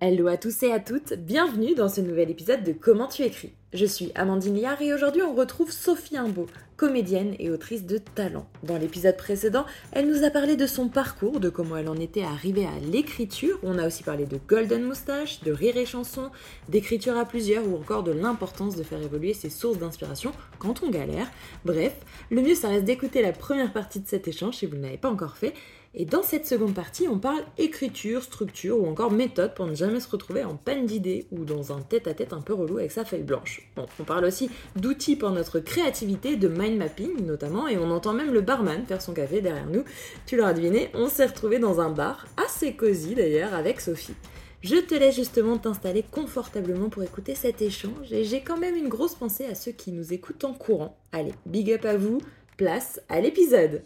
Hello à tous et à toutes, bienvenue dans ce nouvel épisode de Comment tu écris. Je suis Amandine Liard et aujourd'hui on retrouve Sophie Imbeau, comédienne et autrice de talent. Dans l'épisode précédent, elle nous a parlé de son parcours, de comment elle en était arrivée à l'écriture. On a aussi parlé de Golden Moustache, de rire et chanson, d'écriture à plusieurs ou encore de l'importance de faire évoluer ses sources d'inspiration quand on galère. Bref, le mieux ça reste d'écouter la première partie de cet échange si vous ne l'avez pas encore fait. Et dans cette seconde partie, on parle écriture, structure ou encore méthode pour ne jamais se retrouver en panne d'idées ou dans un tête-à-tête un peu relou avec sa feuille blanche. Bon, on parle aussi d'outils pour notre créativité, de mind mapping notamment, et on entend même le barman faire son café derrière nous. Tu l'auras deviné, on s'est retrouvé dans un bar, assez cosy d'ailleurs, avec Sophie. Je te laisse justement t'installer confortablement pour écouter cet échange et j'ai quand même une grosse pensée à ceux qui nous écoutent en courant. Allez, big up à vous, place à l'épisode.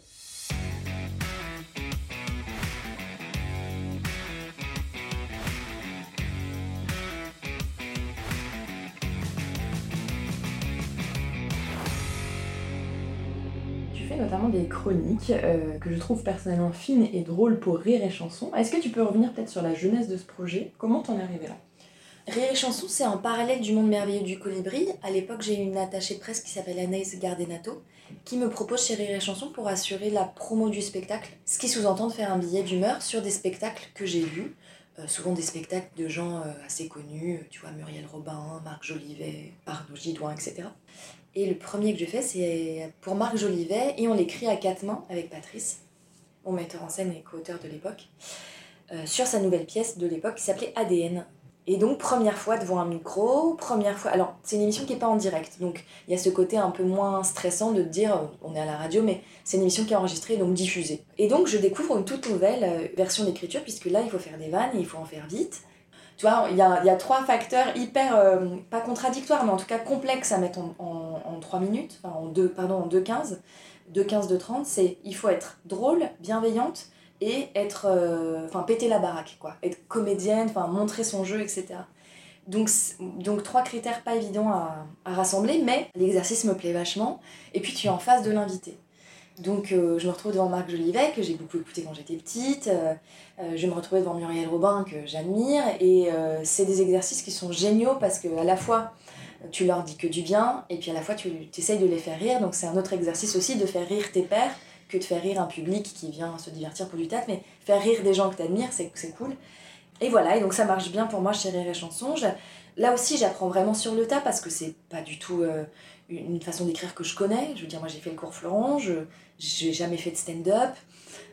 Des chroniques euh, que je trouve personnellement fines et drôles pour Rire et Chanson. Est-ce que tu peux revenir peut-être sur la jeunesse de ce projet? Comment t'en es arrivé là? Rire et chanson, c'est en parallèle du monde merveilleux du colibri. À l'époque, j'ai une attachée presse qui s'appelle Anaïs Gardenato, qui me propose chez Rire et chanson pour assurer la promo du spectacle. Ce qui sous-entend de faire un billet d'humeur sur des spectacles que j'ai vus. Euh, souvent des spectacles de gens euh, assez connus, tu vois, Muriel Robin, Marc Jolivet, Pardon Gidouin, etc. Et le premier que je fais, c'est pour Marc Jolivet, et on l'écrit à quatre mains avec Patrice, mon metteur en scène et co-auteur de l'époque, euh, sur sa nouvelle pièce de l'époque qui s'appelait ADN. Et donc, première fois devant un micro, première fois. Alors, c'est une émission qui n'est pas en direct, donc il y a ce côté un peu moins stressant de dire euh, on est à la radio, mais c'est une émission qui est enregistrée, donc diffusée. Et donc, je découvre une toute nouvelle euh, version d'écriture, puisque là, il faut faire des vannes, et il faut en faire vite. Tu il y a, trois facteurs hyper, euh, pas contradictoires, mais en tout cas complexes à mettre en, en, en 3 minutes, enfin en 2, pardon, en 2.15, 2.15, 2.30, c'est il faut être drôle, bienveillante, et être euh, enfin péter la baraque quoi. Être comédienne enfin montrer son jeu etc donc trois critères pas évidents à rassembler mais l'exercice me plaît vachement. Et puis tu es en face de l'invité donc euh, je me retrouve devant Marc Jolivet que j'ai beaucoup écouté quand j'étais petite. Euh, euh, je me retrouver devant Muriel Robin que j'admire. Et c'est des exercices qui sont géniaux parce que à la fois tu leur dis que du bien et puis à la fois tu essayes de les faire rire. Donc c'est un autre exercice aussi de faire rire tes pairs que de faire rire un public qui vient se divertir pour du taf, mais faire rire des gens que tu admires, c'est cool. Et voilà, et donc ça marche bien pour moi chez Rire et Chanson. Je, là aussi, j'apprends vraiment sur le tas parce que c'est pas du tout une façon d'écrire que je connais. Je veux dire, moi j'ai fait le cours Florent, je j'ai jamais fait de stand-up.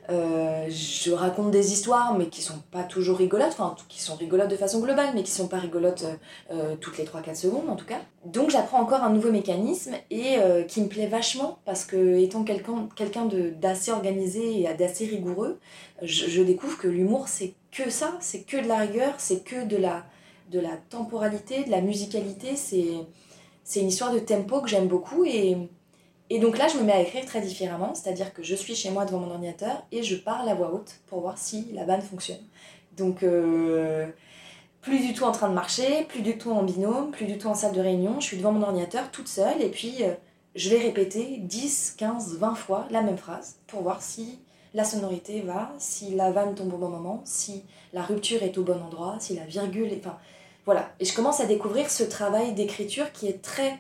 Euh, je raconte des histoires, mais qui sont pas toujours rigolotes, enfin, qui sont rigolotes de façon globale, mais qui sont pas rigolotes euh, toutes les 3-4 secondes en tout cas. Donc j'apprends encore un nouveau mécanisme et euh, qui me plaît vachement parce que, étant quelqu'un quelqu'un d'assez organisé et d'assez rigoureux, je, je, découvre que l'humour c'est que ça, c'est que de la rigueur, c'est que de la, de la temporalité, de la musicalité, c'est une histoire de tempo que j'aime beaucoup et donc là, je me mets à écrire très différemment, c'est-à-dire que je suis chez moi devant mon ordinateur et je parle à voix haute pour voir si la vanne fonctionne. Donc, euh, plus du tout en train de marcher, plus du tout en binôme, plus du tout en salle de réunion, je suis devant mon ordinateur toute seule et puis euh, je vais répéter 10, 15, 20 fois la même phrase pour voir si la sonorité va, si la vanne tombe au bon moment, si la rupture est au bon endroit, si la virgule est... voilà. Et je commence à découvrir ce travail d'écriture qui est très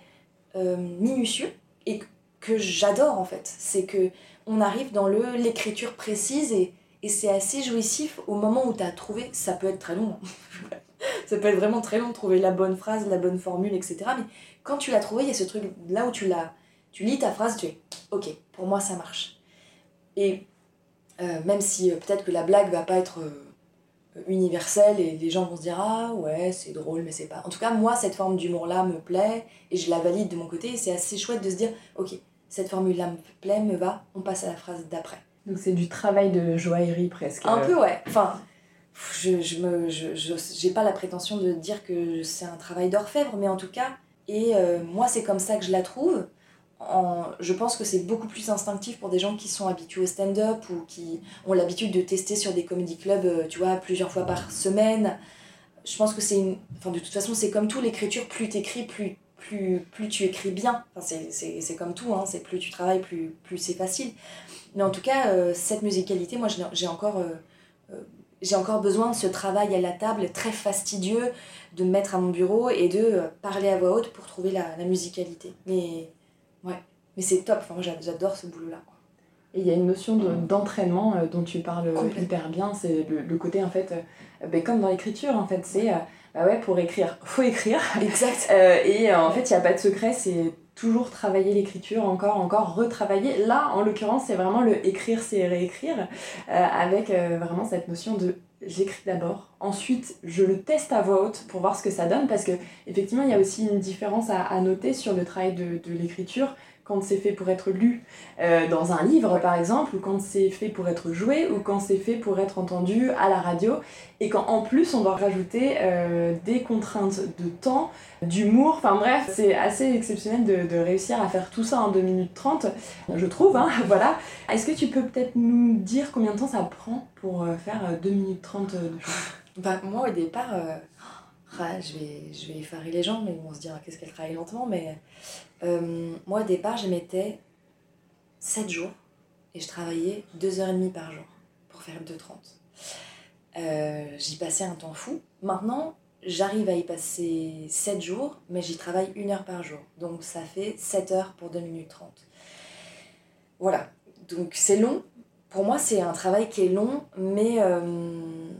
euh, minutieux et que j'adore en fait. C'est que on arrive dans le l'écriture précise et, et c'est assez jouissif au moment où tu as trouvé. Ça peut être très long. Hein. ça peut être vraiment très long de trouver la bonne phrase, la bonne formule, etc. Mais quand tu l'as trouvé, il y a ce truc là où tu l'as. Tu lis ta phrase, tu es ok, pour moi ça marche. Et euh, même si euh, peut-être que la blague va pas être euh, universelle et les gens vont se dire ah ouais c'est drôle mais c'est pas. En tout cas moi cette forme d'humour là me plaît et je la valide de mon côté et c'est assez chouette de se dire ok cette formule-là me plaît, me va, on passe à la phrase d'après. Donc c'est du travail de joaillerie presque. Un peu, ouais. Enfin, je, je me, je, j'ai pas la prétention de dire que c'est un travail d'orfèvre, mais en tout cas, et euh, moi c'est comme ça que je la trouve. Je pense que c'est beaucoup plus instinctif pour des gens qui sont habitués au stand-up ou qui ont l'habitude de tester sur des comédie clubs, euh, tu vois, plusieurs fois par semaine. Je pense que c'est une... Enfin, de toute façon, c'est comme tout, l'écriture, plus t'écris, plus plus, plus tu écris bien. Enfin, c'est comme tout, hein, c'est plus tu travailles, plus, plus c'est facile. Mais en tout cas, euh, cette musicalité, moi j'ai encore euh, j'ai encore besoin de ce travail à la table très fastidieux de me mettre à mon bureau et de parler à voix haute pour trouver la, la musicalité. Mais ouais, mais c'est top, enfin, moi j'adore ce boulot-là. Et il y a une notion d'entraînement euh, dont tu parles hyper bien, c'est le, le, côté en fait, euh, ben, comme dans l'écriture en fait, c'est bah ouais, pour écrire, faut écrire. Exact. et en fait, il n'y a pas de secret, c'est toujours travailler l'écriture, encore, encore retravailler. Là, en l'occurrence, c'est vraiment le écrire, c'est réécrire, avec vraiment cette notion de j'écris d'abord, ensuite je le teste à voix haute pour voir ce que ça donne, parce que effectivement il y a aussi une différence à, noter sur le travail de l'écriture quand c'est fait pour être lu euh, dans un livre par exemple, ou quand c'est fait pour être joué, ou quand c'est fait pour être entendu à la radio, et quand en plus on doit rajouter euh, des contraintes de temps, d'humour, enfin bref, c'est assez exceptionnel de, de, réussir à faire tout ça en 2 minutes 30, je trouve, hein, voilà. Est-ce que tu peux peut-être nous dire combien de temps ça prend pour euh, faire 2 minutes 30 de choses bah, Moi au départ, je, vais, je vais effarer les gens, mais ils vont se dire qu'est-ce qu'elle travaille lentement, mais euh, moi, au départ, je mettais 7 jours et je travaillais 2h30 par jour pour faire 2h30. Euh, j'y passais un temps fou. Maintenant, j'arrive à y passer 7 jours, mais j'y travaille 1 heure par jour. Donc ça fait 7 heures pour 2 minutes 30. Voilà. Donc c'est long. Pour moi, c'est un travail qui est long, mais euh,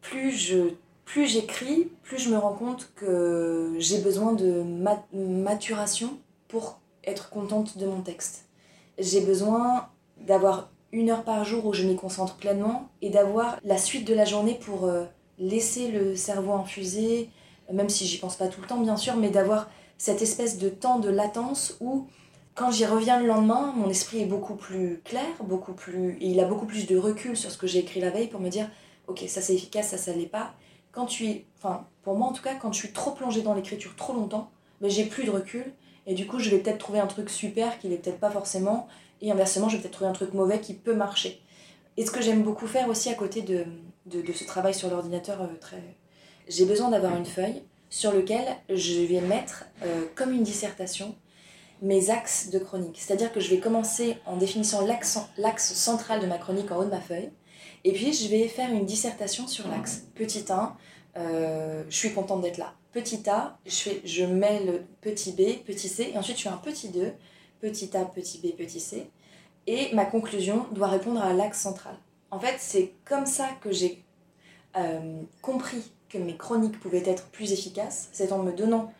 plus je plus j'écris, plus je me rends compte que j'ai besoin de maturation pour être contente de mon texte. J'ai besoin d'avoir une heure par jour où je m'y concentre pleinement et d'avoir la suite de la journée pour euh, laisser le cerveau infuser, même si j'y pense pas tout le temps bien sûr, mais d'avoir cette espèce de temps de latence où quand j'y reviens le lendemain, mon esprit est beaucoup plus clair, beaucoup plus, il a beaucoup plus de recul sur ce que j'ai écrit la veille pour me dire, ok, ça c'est efficace, ça ça l'est pas. Quand tu es, enfin pour moi en tout cas, quand je suis trop plongée dans l'écriture trop longtemps, mais ben, j'ai plus de recul et du coup, je vais peut-être trouver un truc super qui n'est peut-être pas forcément. Et inversement, je vais peut-être trouver un truc mauvais qui peut marcher. Et ce que j'aime beaucoup faire aussi à côté de, de, ce travail sur l'ordinateur, euh, très... j'ai besoin d'avoir une feuille sur laquelle je vais mettre, euh, comme une dissertation, mes axes de chronique. C'est-à-dire que je vais commencer en définissant l'axe central de ma chronique en haut de ma feuille. Et puis, je vais faire une dissertation sur l'axe. Petit 1, euh, je suis contente d'être là petit a, je, fais, je mets le petit b, petit c, et ensuite je fais un petit 2, petit a, petit b, petit c, et ma conclusion doit répondre à l'axe central. En fait, c'est comme ça que j'ai euh, compris que mes chroniques pouvaient être plus efficaces, c'est en me donnant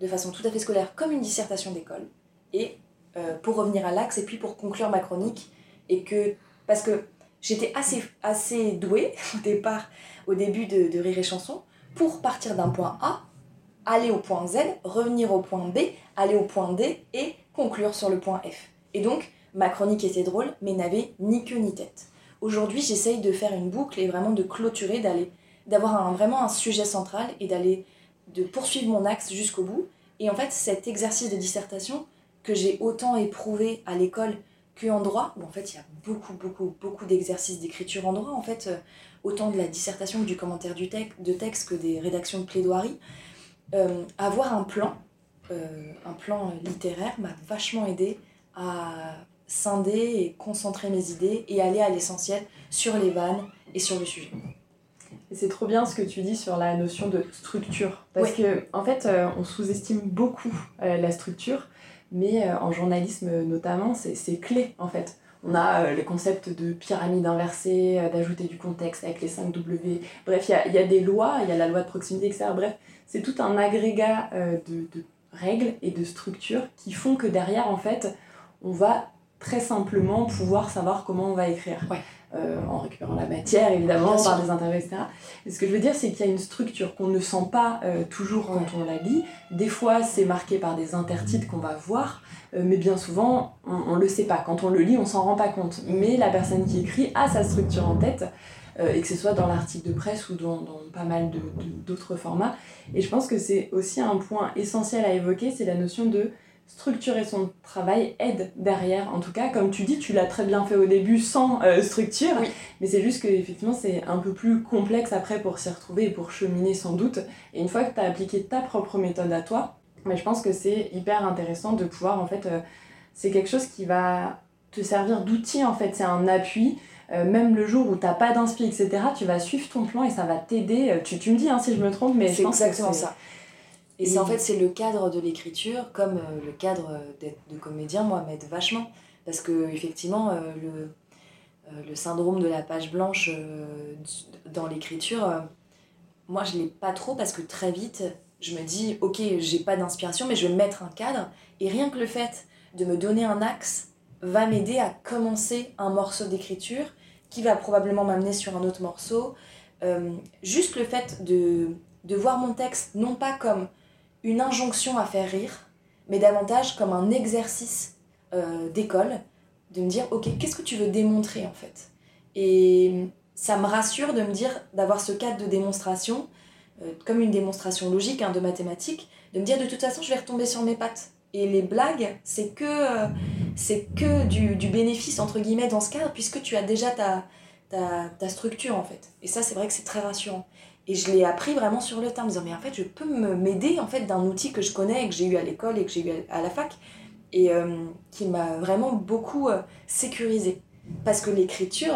de façon tout à fait scolaire comme une dissertation d'école, et euh, pour revenir à l'axe, et puis pour conclure ma chronique, et que, parce que j'étais assez, assez douée au départ, au début de, Rire et Chanson, pour partir d'un point A aller au point Z, revenir au point B, aller au point D et conclure sur le point F. Et donc, ma chronique était drôle, mais n'avait ni queue ni tête. Aujourd'hui, j'essaye de faire une boucle et vraiment de clôturer, d'aller, d'avoir vraiment un sujet central et d'aller, de poursuivre mon axe jusqu'au bout. Et en fait, cet exercice de dissertation que j'ai autant éprouvé à l'école qu'en droit, où en fait il y a beaucoup, beaucoup, beaucoup d'exercices d'écriture en droit, en fait, euh, autant de la dissertation que du commentaire du de texte que des rédactions de plaidoirie, euh, avoir un plan, euh, un plan littéraire m'a vachement aidé à scinder et concentrer mes idées et aller à l'essentiel sur les vannes et sur le sujet. C'est trop bien ce que tu dis sur la notion de structure. Parce que, en fait, euh, on sous-estime beaucoup la structure, mais en journalisme notamment, c'est clé en fait. On a le concept de pyramide inversée, d'ajouter du contexte avec les 5 W. Bref, il y y a, des lois, il y a la loi de proximité, etc. Bref, c'est tout un agrégat euh, de, de, règles et de structures qui font que derrière, en fait, on va très simplement pouvoir savoir comment on va écrire. Euh, en récupérant la matière, évidemment, par des interviews, etc. Et ce que je veux dire, c'est qu'il y a une structure qu'on ne sent pas euh, toujours quand on la lit. Des fois, c'est marqué par des intertitres qu'on va voir, mais bien souvent, on ne le sait pas. Quand on le lit, on s'en rend pas compte. Mais la personne qui écrit a sa structure en tête euh, et que ce soit dans l'article de presse ou dans, dans pas mal d'autres de, formats. Et je pense que c'est aussi un point essentiel à évoquer, c'est la notion de structurer son travail aide derrière. En tout cas, comme tu dis, tu l'as très bien fait au début sans euh, structure, oui. mais c'est juste que effectivement c'est un peu plus complexe après pour s'y retrouver et pour cheminer sans doute. Et une fois que tu as appliqué ta propre méthode à toi, mais je pense que c'est hyper intéressant de pouvoir en fait, euh, c'est quelque chose qui va te servir d'outil en fait, c'est un appui même le jour où t'as pas d'inspi, etc., tu vas suivre ton plan et ça va t'aider. Tu, tu me dis hein, si je me trompe, mais c'est exactement ça. Et, c'est en fait, c'est le cadre de l'écriture, comme le cadre d'être de comédien, moi, m'aide vachement. Parce que, effectivement, le, le syndrome de la page blanche dans l'écriture, moi, je l'ai pas trop parce que très vite, je me dis, ok, j'ai pas d'inspiration, mais je vais mettre un cadre. Et rien que le fait de me donner un axe va m'aider à commencer un morceau d'écriture qui va probablement m'amener sur un autre morceau. Euh, juste le fait de, de voir mon texte non pas comme une injonction à faire rire, mais davantage comme un exercice euh, d'école, de me dire, ok, qu'est-ce que tu veux démontrer en fait? Et ça me rassure de me dire, d'avoir ce cadre de démonstration, euh, comme une démonstration logique hein, de mathématiques, de me dire de toute façon je vais retomber sur mes pattes. Et les blagues, c'est que, euh, que du, bénéfice entre guillemets dans ce cadre, puisque tu as déjà ta, ta, ta structure en fait. Et ça, c'est vrai que c'est très rassurant. Et je l'ai appris vraiment sur le temps, en me disant, mais en fait, je peux m'aider en fait d'un outil que je connais et que j'ai eu à l'école et que j'ai eu à la fac, et euh, qui m'a vraiment beaucoup sécurisé. Parce que l'écriture,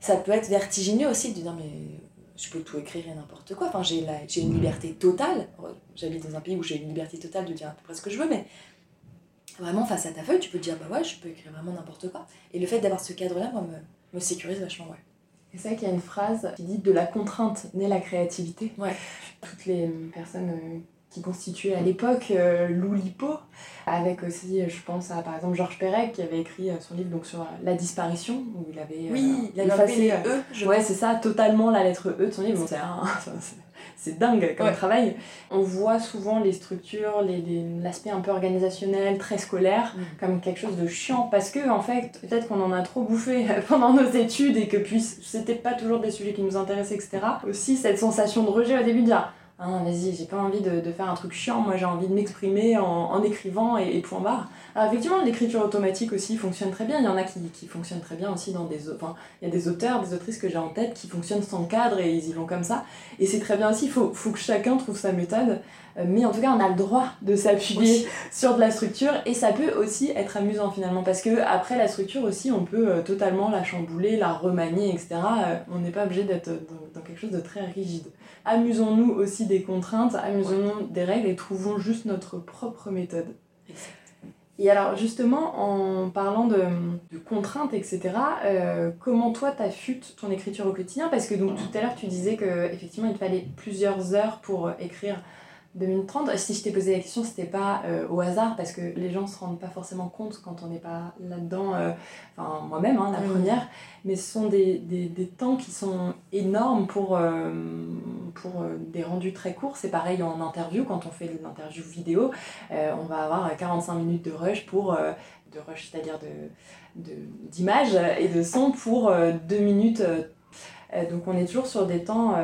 ça peut être vertigineux aussi de dire, mais je peux tout écrire et n'importe quoi. Enfin, j'ai, j'ai une liberté totale. J'habite dans un pays où j'ai une liberté totale de dire à peu près ce que je veux, mais vraiment, face à ta feuille, tu peux dire, bah ouais, je peux écrire vraiment n'importe quoi. Et le fait d'avoir ce cadre-là, moi, me, me sécurise vachement, ouais. C'est ça qu'il y a une phrase qui dit de la contrainte naît la créativité. Ouais. Toutes les personnes euh, qui constituait à l'époque euh, l'Oulipo, avec aussi, je pense à par exemple Georges Perec qui avait écrit euh, son livre donc, sur la disparition, où il avait oui, il avait effacé E. Je ouais, c'est ça, totalement la lettre E de son livre. c'est dingue comme travail. On voit souvent les structures, l'aspect les, un peu organisationnel, très scolaire, mm. comme quelque chose de chiant, parce que en fait, peut-être qu'on en a trop bouffé pendant nos études et que puis c'était pas toujours des sujets qui nous intéressaient, etc. Aussi cette sensation de rejet au début de dire ah vas-y, j'ai pas envie de, de, faire un truc chiant, moi j'ai envie de m'exprimer en, en, écrivant et, point barre. Alors effectivement, l'écriture automatique aussi fonctionne très bien, il y en a qui, qui fonctionnent très bien aussi dans des... Enfin, il y a des auteurs, des autrices que j'ai en tête qui fonctionnent sans cadre et ils y vont comme ça. Et c'est très bien aussi, il faut, faut que chacun trouve sa méthode, mais en tout cas on a le droit de s'appuyer sur de la structure et ça peut aussi être amusant finalement, parce que après la structure aussi on peut euh, totalement la chambouler, la remanier, etc. Euh, on n'est pas obligé d'être dans, dans quelque chose de très rigide amusons-nous aussi des contraintes, amusons-nous des règles et trouvons juste notre propre méthode. Et alors justement, en parlant de, contraintes, etc., euh, comment toi t'affûtes ton écriture au quotidien? Parce que donc tout à l'heure tu disais qu'effectivement il fallait plusieurs heures pour écrire 2030. Si je t'ai posé la question, c'était pas euh, au hasard parce que les gens se rendent pas forcément compte quand on n'est pas là-dedans, euh, enfin moi-même, hein, la première, mais ce sont des, des, des, temps qui sont énormes pour, euh, pour des rendus très courts. C'est pareil en interview, quand on fait l'interview vidéo, on va avoir 45 minutes de rush pour. de rush, c'est-à-dire d'image de, et de son pour 2 minutes. donc on est toujours sur des temps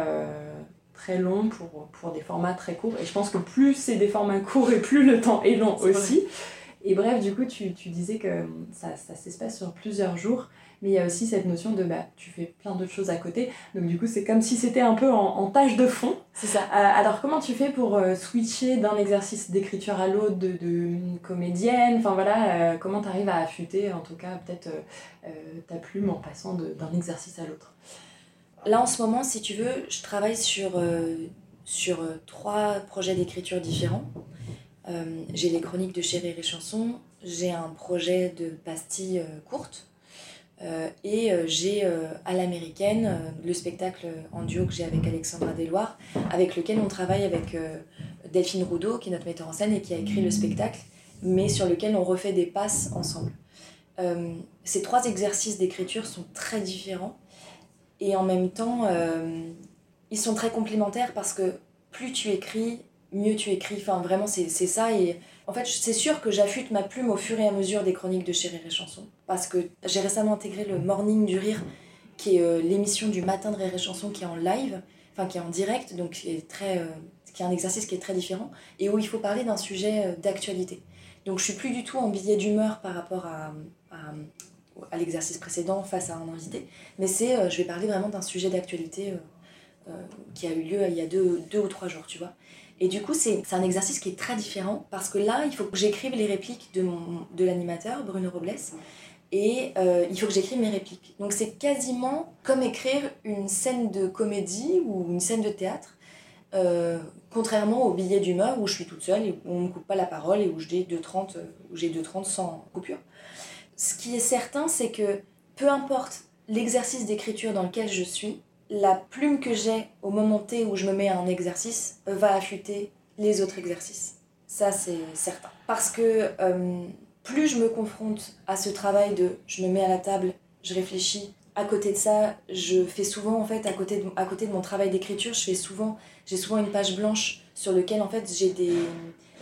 très long pour, pour des formats très courts. Et je pense que plus c'est des formats courts et plus le temps est long aussi. Et bref, du coup, tu, tu disais que ça, ça s'espace sur plusieurs jours. Mais il y a aussi cette notion de bah, tu fais plein d'autres choses à côté. Donc du coup, c'est comme si c'était un peu en, en, tâche de fond. C'est ça. Euh, alors comment tu fais pour euh, switcher d'un exercice d'écriture à l'autre, de, de, comédienne? Enfin voilà, euh, comment tu arrives à affûter en tout cas peut-être ta plume en passant d'un exercice à l'autre? Là, en ce moment, si tu veux, je travaille sur, euh, euh, trois projets d'écriture différents. Euh, j'ai les chroniques de Chéri et Chansons, j'ai un projet de pastille courte, et j'ai à l'américaine le spectacle en duo que j'ai avec Alexandra Desloires, avec lequel on travaille avec Delphine Roudot, qui est notre metteur en scène et qui a écrit le spectacle, mais sur lequel on refait des passes ensemble. ces trois exercices d'écriture sont très différents et en même temps, euh, ils sont très complémentaires parce que plus tu écris, mieux tu écris. Enfin, vraiment, c'est ça. Et en fait, c'est sûr que j'affûte ma plume au fur et à mesure des chroniques de Chéri et Chanson. Parce que j'ai récemment intégré le Morning du Rire, qui est euh, l'émission du matin de Rire Chanson qui est en live, enfin qui est en direct, donc qui est, très, euh, qui est un exercice qui est très différent, et où il faut parler d'un sujet d'actualité. Donc je suis plus du tout en billet d'humeur par rapport à l'exercice précédent face à un invité, mais c'est, euh, je vais parler vraiment d'un sujet d'actualité euh, euh, qui a eu lieu il y a deux, deux ou trois jours, tu vois. Et du coup, c'est un exercice qui est très différent parce que là, il faut que j'écrive les répliques de, de l'animateur, Bruno Robles, et il faut que j'écrive mes répliques. Donc c'est quasiment comme écrire une scène de comédie ou une scène de théâtre, contrairement au billet d'humeur où je suis toute seule et où on ne me coupe pas la parole et où j'ai 2,30 où j'ai 2,30 sans coupure. Ce qui est certain, c'est que peu importe l'exercice d'écriture dans lequel je suis, la plume que j'ai au moment T où je me mets à un exercice va affûter les autres exercices. Ça, c'est certain. Parce que euh, plus je me confronte à ce travail de je me mets à la table, je réfléchis, à côté de ça, je fais souvent, en fait, à côté de, à côté de mon travail d'écriture, je fais souvent, j'ai souvent une page blanche sur laquelle, en fait, j'ai des,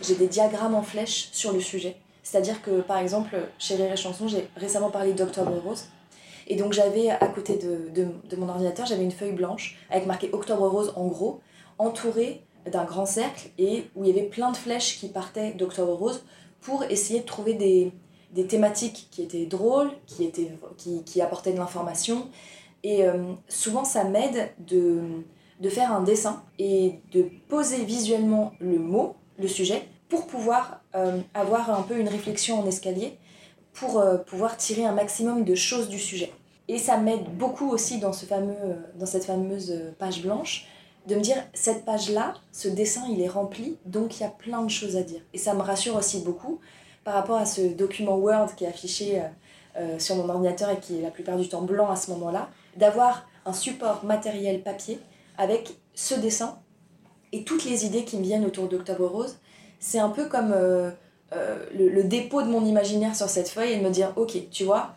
j'ai des diagrammes en flèche sur le sujet. C'est-à-dire que, par exemple, chez Rire et Chanson, j'ai récemment parlé d'Octobre Rose. Et donc, j'avais à côté de, mon ordinateur, j'avais une feuille blanche avec marqué Octobre Rose en gros, entourée d'un grand cercle et où il y avait plein de flèches qui partaient d'Octobre Rose pour essayer de trouver des, thématiques qui étaient drôles, qui, apportaient de l'information. Et euh, souvent, ça m'aide de, de faire un dessin et de poser visuellement le mot, le sujet, pour pouvoir euh, avoir un peu une réflexion en escalier, pour euh, pouvoir tirer un maximum de choses du sujet. Et ça m'aide beaucoup aussi dans, dans cette fameuse page blanche de me dire cette page-là, ce dessin, il est rempli, donc il y a plein de choses à dire. Et ça me rassure aussi beaucoup par rapport à ce document Word qui est affiché euh, euh, sur mon ordinateur et qui est la plupart du temps blanc à ce moment-là, d'avoir un support matériel papier avec ce dessin et toutes les idées qui me viennent autour d'Octobre Rose. C'est un peu comme euh, le, le, dépôt de mon imaginaire sur cette feuille et de me dire, ok, tu vois,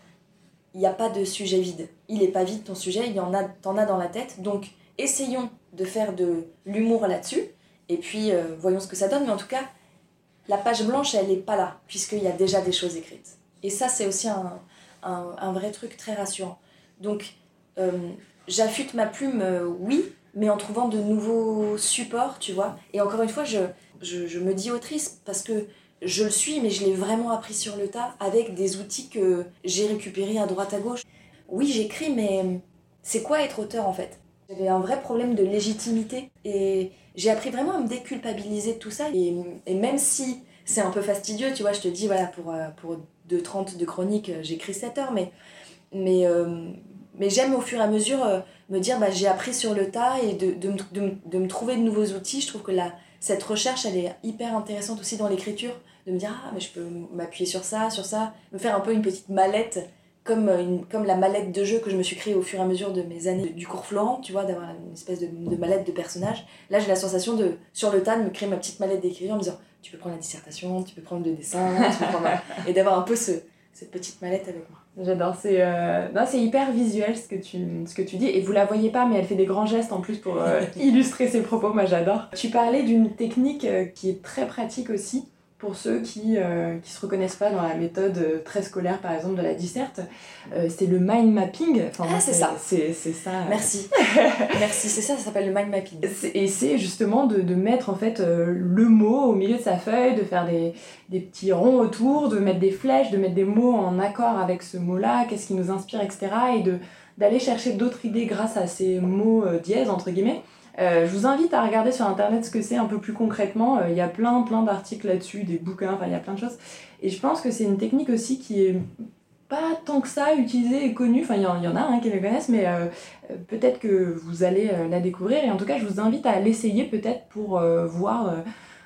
il n'y a pas de sujet vide. Il n'est pas vide ton sujet, il y en a, t'en as dans la tête. Donc, essayons de faire de l'humour là-dessus. Et puis, voyons ce que ça donne. Mais en tout cas, la page blanche, elle n'est pas là, puisqu'il y a déjà des choses écrites. Et ça, c'est aussi un, un, un, vrai truc très rassurant. Donc, euh, j'affûte ma plume, euh, oui, mais en trouvant de nouveaux supports, tu vois. Et encore une fois, je, je, me dis autrice, parce que je le suis, mais je l'ai vraiment appris sur le tas, avec des outils que j'ai récupérés à droite à gauche. Oui, j'écris, mais c'est quoi être auteur en fait? J'avais un vrai problème de légitimité, et j'ai appris vraiment à me déculpabiliser de tout ça. Et, et même si c'est un peu fastidieux, tu vois, je te dis, voilà, pour, euh, pour 2.30 de chronique, j'écris 7 heures, mais, mais, euh, mais j'aime au fur et à mesure euh, me dire, bah, j'ai appris sur le tas et de, de, de, de, me trouver de nouveaux outils. Je trouve que la, cette recherche, elle est hyper intéressante aussi dans l'écriture, de me dire, ah, mais je peux m'appuyer sur ça, sur ça, me faire un peu une petite mallette comme, une, comme la mallette de jeu que je me suis créée au fur et à mesure de mes années du cours Florent, tu vois, d'avoir une espèce de, mallette de personnage. Là, j'ai la sensation de, sur le tas, de me créer ma petite mallette d'écriture en me disant, tu peux prendre la dissertation, tu peux prendre le dessin, et d'avoir un peu ce, cette petite mallette avec moi. J'adore, c'est euh... hyper visuel ce que, tu, ce que tu dis, et vous la voyez pas, mais elle fait des grands gestes en plus pour euh, illustrer ses propos, moi j'adore. Tu parlais d'une technique euh, qui est très pratique aussi, pour ceux qui euh, qui se reconnaissent pas dans la méthode euh, très scolaire par exemple de la disserte euh, c'est le mind mapping. Enfin, ah c'est ça. c'est ça. Merci. Merci c'est ça ça s'appelle le mind mapping. Et c'est justement de, de mettre en fait euh, le mot au milieu de sa feuille de faire des, des petits ronds autour de mettre des flèches de mettre des mots en accord avec ce mot là qu'est-ce qui nous inspire etc et d'aller chercher d'autres idées grâce à ces mots euh, dièses entre guillemets euh, je vous invite à regarder sur internet ce que c'est un peu plus concrètement. Il euh, y a plein plein d'articles là-dessus, des bouquins, enfin il y a plein de choses. Et je pense que c'est une technique aussi qui est pas tant que ça utilisée et connue. Enfin il y, en a hein, qui le connaissent, mais euh, peut-être que vous allez la découvrir. Et en tout cas, je vous invite à l'essayer peut-être pour voir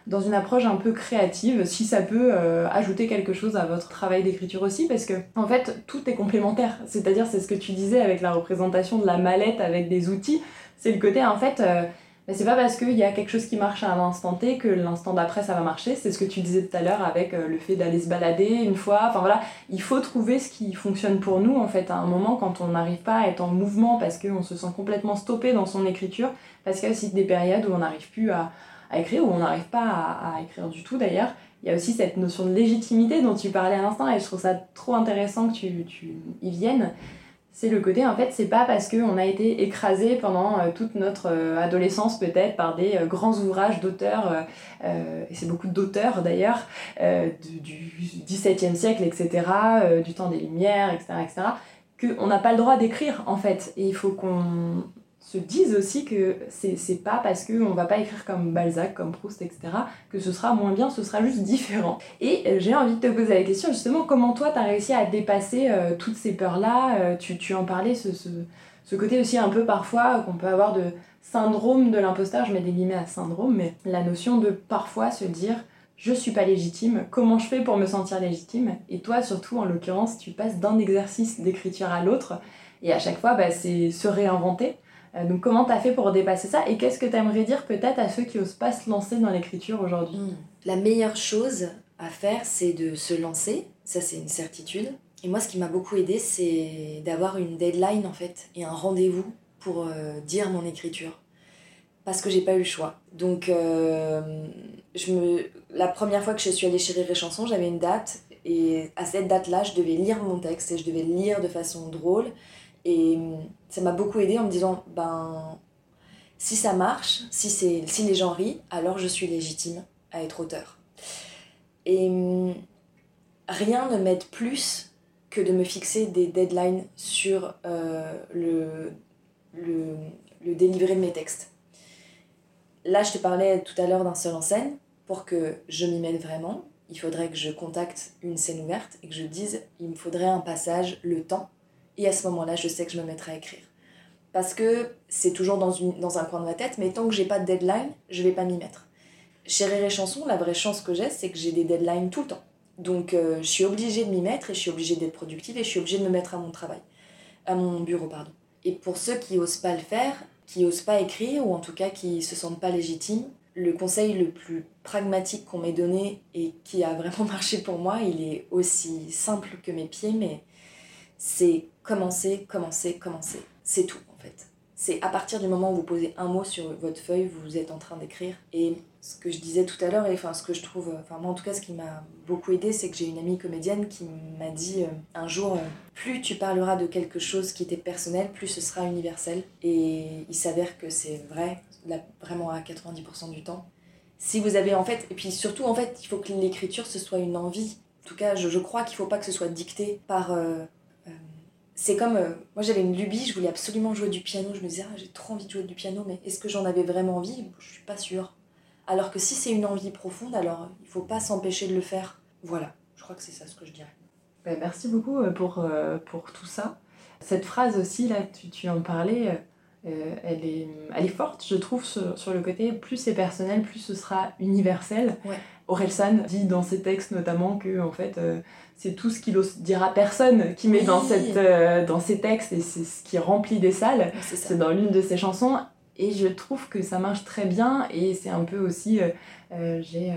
dans une approche un peu créative si ça peut euh, ajouter quelque chose à votre travail d'écriture aussi parce que en fait tout est complémentaire. C'est à dire c'est ce que tu disais avec la représentation de la mallette avec des outils. C'est le côté en fait euh, c'est pas parce qu'il y a quelque chose qui marche à l'instant T que l'instant d'après ça va marcher. C'est ce que tu disais tout à l'heure avec euh, le fait d'aller se balader une fois. Enfin voilà. Il faut trouver ce qui fonctionne pour nous en fait à un moment quand on n'arrive pas à être en mouvement parce qu'on se sent complètement stoppé dans son écriture. Parce qu'il y a aussi des périodes où on n'arrive plus à à écrire, ou on n'arrive pas à, écrire du tout d'ailleurs. Il y a aussi cette notion de légitimité dont tu parlais à l'instant, et je trouve ça trop intéressant que tu, y viennes. C'est le côté, en fait, c'est pas parce qu'on a été écrasé pendant euh, toute notre euh, adolescence, peut-être, par des euh, grands ouvrages d'auteurs, et c'est beaucoup d'auteurs d'ailleurs, euh, du, XVIIe siècle, etc., du temps des Lumières, etc., etc., qu'on n'a pas le droit d'écrire, en fait. Il faut qu'on se disent aussi que c'est pas parce qu'on va pas écrire comme Balzac, comme Proust, etc., que ce sera moins bien, ce sera juste différent. Et euh, j'ai envie de te poser la question justement, comment toi t'as réussi à dépasser euh, toutes ces peurs-là euh, tu, tu, en parlais, ce, ce, ce, côté aussi un peu parfois qu'on peut avoir de syndrome de l'imposteur, je mets des guillemets à syndrome, mais la notion de parfois se dire je suis pas légitime, comment je fais pour me sentir légitime? Et toi surtout en l'occurrence, tu passes d'un exercice d'écriture à l'autre, et à chaque fois bah, c'est se réinventer. Euh, donc comment tu as fait pour dépasser ça et qu'est-ce que tu aimerais dire peut-être à ceux qui osent pas se lancer dans l'écriture aujourd'hui? Hmm. La meilleure chose à faire, c'est de se lancer, ça c'est une certitude. Et moi, ce qui m'a beaucoup aidé, c'est d'avoir une deadline en fait et un rendez-vous pour euh, dire mon écriture. Parce que j'ai pas eu le choix. Donc, euh, je me... la première fois que je suis allée chez Rire et Chanson, j'avais une date. Et à cette date-là, je devais lire mon texte et je devais le lire de façon drôle. Et ça m'a beaucoup aidé en me disant, ben, si ça marche, si, si les gens rient, alors je suis légitime à être auteur. Et rien ne m'aide plus que de me fixer des deadlines sur euh, le, le, le délivré de mes textes. Là, je te parlais tout à l'heure d'un seul en scène. Pour que je m'y mette vraiment, il faudrait que je contacte une scène ouverte et que je dise il me faudrait un passage, le temps, et à ce moment-là, je sais que je me mettrai à écrire. Parce que c'est toujours dans, une, dans un coin de ma tête, mais tant que j'ai pas de deadline, je vais pas m'y mettre. Chez Rire Chanson, la vraie chance que j'ai, c'est que j'ai des deadlines tout le temps. Donc euh, je suis obligée de m'y mettre et je suis obligée d'être productive et je suis obligée de me mettre à mon travail, à mon bureau, pardon. Et pour ceux qui osent pas le faire, qui osent pas écrire ou en tout cas qui se sentent pas légitimes, le conseil le plus pragmatique qu'on m'ait donné et qui a vraiment marché pour moi, il est aussi simple que mes pieds, mais c'est commencer, commencer, commencer. C'est tout en fait. C'est à partir du moment où vous posez un mot sur votre feuille, vous êtes en train d'écrire. Et ce que je disais tout à l'heure, et enfin ce que je trouve, enfin moi en tout cas ce qui m'a beaucoup aidé, c'est que j'ai une amie comédienne qui m'a dit euh, un jour, euh, plus tu parleras de quelque chose qui t'est personnel, plus ce sera universel. Et il s'avère que c'est vrai, là, vraiment à 90% du temps. Si vous avez en fait, et puis surtout en fait, il faut que l'écriture ce soit une envie. En tout cas, je, je crois qu'il faut pas que ce soit dicté par euh, c'est comme euh, moi j'avais une lubie, je voulais absolument jouer du piano, je me disais ah, j'ai trop envie de jouer du piano, mais est-ce que j'en avais vraiment envie? Je suis pas sûre. Alors que si c'est une envie profonde, alors il faut pas s'empêcher de le faire. Voilà, je crois que c'est ça ce que je dirais. Ben, merci beaucoup euh, pour, euh, pour tout ça. Cette phrase aussi, là, tu, tu en parlais, elle, est, elle est forte, je trouve, sur, sur le côté plus c'est personnel, plus ce sera universel. Ouais. Orelsan dit dans ses textes notamment que en fait c'est tout ce qu'il à personne qui met dans, cette, euh, dans ses textes et c'est ce qui remplit des salles. C'est dans l'une de ses chansons. Et je trouve que ça marche très bien et c'est un peu aussi, euh, euh, j'ai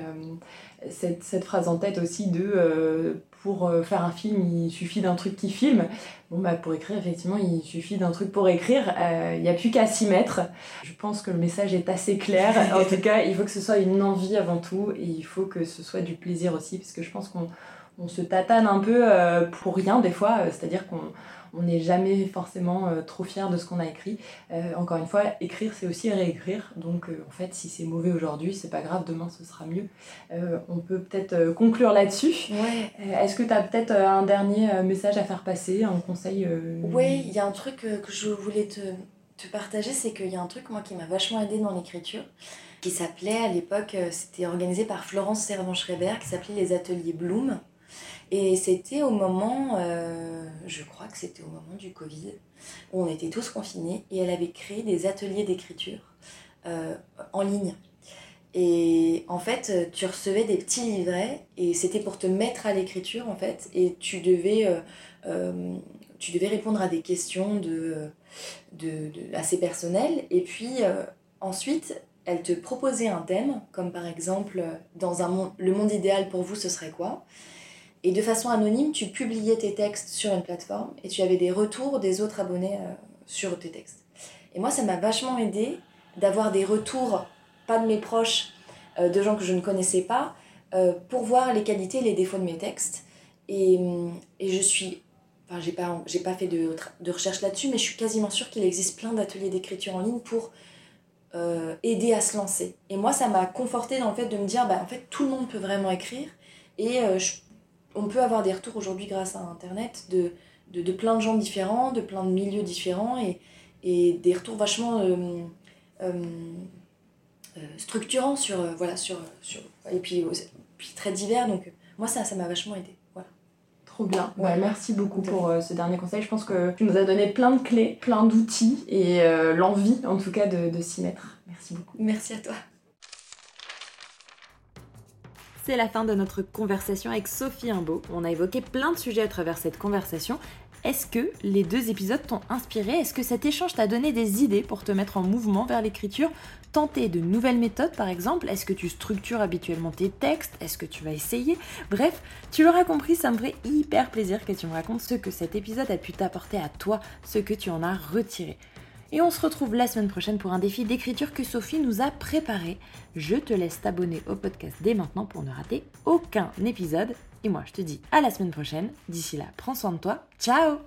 cette, cette, phrase en tête aussi de pour faire un film il suffit d'un truc qui filme. Bon bah pour écrire effectivement il suffit d'un truc pour écrire, il n'y a plus qu'à s'y mettre. Je pense que le message est assez clair. en tout cas il faut que ce soit une envie avant tout et il faut que ce soit du plaisir aussi parce que je pense qu'on on se tatane un peu euh, pour rien des fois, euh, c'est-à-dire qu'on on n'est jamais forcément euh, trop fier de ce qu'on a écrit. encore une fois, écrire, c'est aussi réécrire. Donc, en fait, si c'est mauvais aujourd'hui, c'est pas grave, demain ce sera mieux. on peut peut-être conclure là-dessus. Est-ce que tu as peut-être un dernier message à faire passer, un conseil Oui, il y a un truc que je voulais te, te partager, c'est qu'il y a un truc, moi, qui m'a vachement aidé dans l'écriture, qui s'appelait à l'époque, c'était organisé par Florence Servan-Schreiber, qui s'appelait les ateliers Bloom. Et c'était au moment, euh, je crois que c'était au moment du Covid, où on était tous confinés, et elle avait créé des ateliers d'écriture euh, en ligne. Et en fait, tu recevais des petits livrets, et c'était pour te mettre à l'écriture, en fait, et tu devais, euh, tu devais répondre à des questions de, de, assez personnelles, et puis ensuite, elle te proposait un thème, comme par exemple, dans un monde, le monde idéal pour vous, ce serait quoi? Et de façon anonyme, tu publiais tes textes sur une plateforme et tu avais des retours des autres abonnés euh, sur tes textes. Et moi, ça m'a vachement aidé d'avoir des retours, pas de mes proches, euh, de gens que je ne connaissais pas, euh, pour voir les qualités et les défauts de mes textes. Et, et je suis. Enfin, j'ai pas, j'ai pas fait de, de recherche là-dessus, mais je suis quasiment sûre qu'il existe plein d'ateliers d'écriture en ligne pour aider à se lancer. Et moi, ça m'a conforté dans le fait de me dire, bah, en fait, tout le monde peut vraiment écrire. Et je on peut avoir des retours aujourd'hui grâce à Internet de, de, plein de gens différents, de plein de milieux différents. Et, et des retours vachement structurants sur, voilà, sur, sur, et puis, puis très divers. Donc moi, ça, ça m'a vachement aidé. Trop bien. Ouais, merci beaucoup pour euh, ce dernier conseil. Je pense que tu nous as donné plein de clés, plein d'outils et euh, l'envie en tout cas de, de s'y mettre. Merci beaucoup. Merci à toi. C'est la fin de notre conversation avec Sophie Imbeau. On a évoqué plein de sujets à travers cette conversation. Est-ce que les deux épisodes t'ont inspiré? Est-ce que cet échange t'a donné des idées pour te mettre en mouvement vers l'écriture? Tenter de nouvelles méthodes par exemple? Est-ce que tu structures habituellement tes textes? Est-ce que tu vas essayer? Bref, tu l'auras compris, ça me ferait hyper plaisir que tu me racontes ce que cet épisode a pu t'apporter à toi, ce que tu en as retiré. Et on se retrouve la semaine prochaine pour un défi d'écriture que Sophie nous a préparé. Je te laisse t'abonner au podcast dès maintenant pour ne rater aucun épisode. Et moi, je te dis à la semaine prochaine. D'ici là, prends soin de toi. Ciao